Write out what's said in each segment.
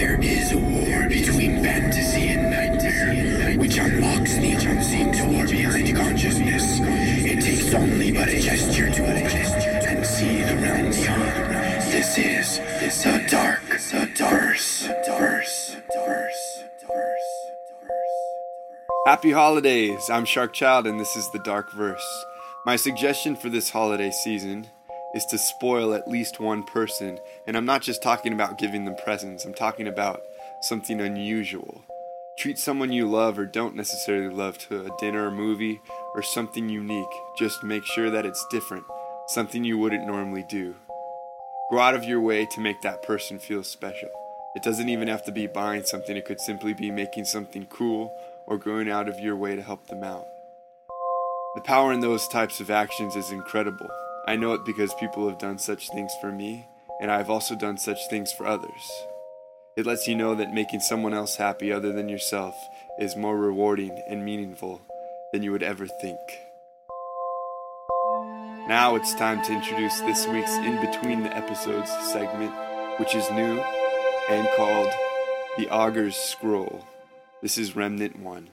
There is a war between fantasy and nightmare, which unlocks the unseen door behind consciousness. It takes only but a gesture to open and see the realm beyond. This is the dark, the verse, verse, verse, verse. Happy holidays! I'm Sharkchild, and this is the Dark Verse. My suggestion for this holiday season is to spoil at least one person, and I'm not just talking about giving them presents, I'm talking about something unusual. Treat someone you love or don't necessarily love to a dinner or movie or something unique. Just make sure that it's different, something you wouldn't normally do. Go out of your way to make that person feel special. It doesn't even have to be buying something, it could simply be making something cool or going out of your way to help them out. The power in those types of actions is incredible. I know it because people have done such things for me, and I've also done such things for others. It lets you know that making someone else happy other than yourself is more rewarding and meaningful than you would ever think. Now it's time to introduce this week's In Between the Episodes segment, which is new and called The Augur's Scroll. This is Remnant 1.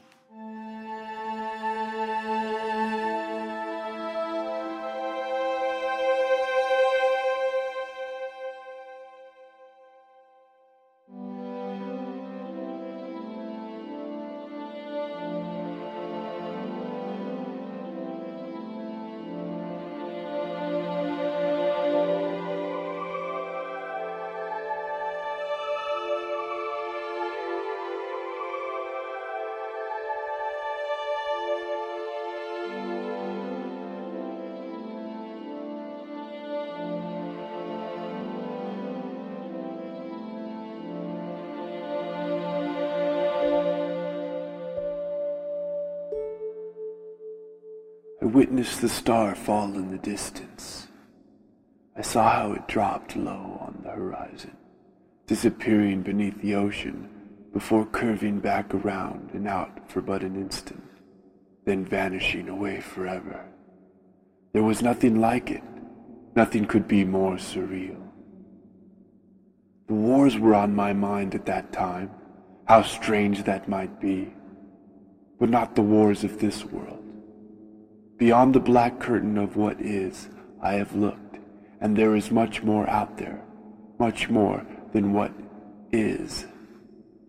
Witnessed the star fall in the distance. I saw how it dropped low on the horizon, disappearing beneath the ocean before curving back around and out for but an instant, then vanishing away forever. There was nothing like it. Nothing could be more surreal. The wars were on my mind at that time, how strange that might be, but not the wars of this world. Beyond the black curtain of what is, I have looked, and there is much more out there, much more than what is.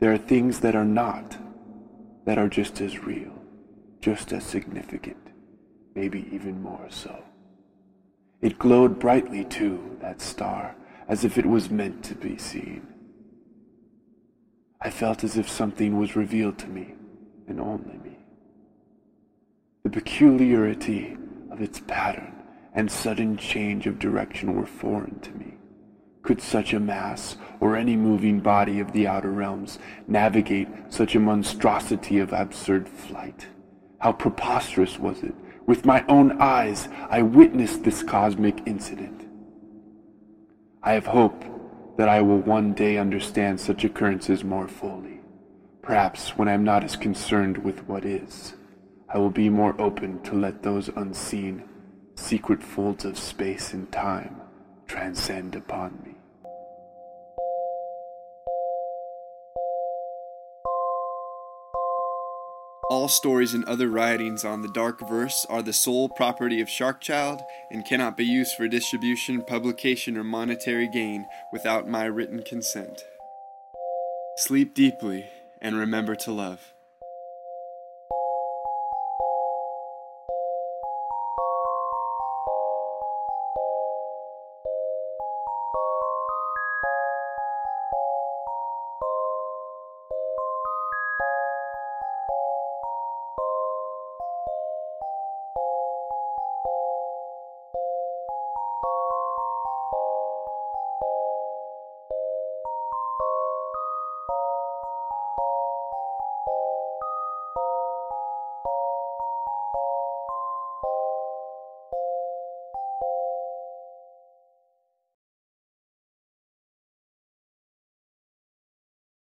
There are things that are not, that are just as real, just as significant, maybe even more so. It glowed brightly, too, that star, as if it was meant to be seen. I felt as if something was revealed to me, and only me. The peculiarity of its pattern and sudden change of direction were foreign to me. Could such a mass, or any moving body of the outer realms, navigate such a monstrosity of absurd flight? How preposterous was it! With my own eyes, I witnessed this cosmic incident. I have hope that I will one day understand such occurrences more fully. Perhaps when I am not as concerned with what is. I will be more open to let those unseen, secret folds of space and time transcend upon me. All stories and other writings on the Dark Verse are the sole property of Sharkchild and cannot be used for distribution, publication, or monetary gain without my written consent. Sleep deeply and remember to love.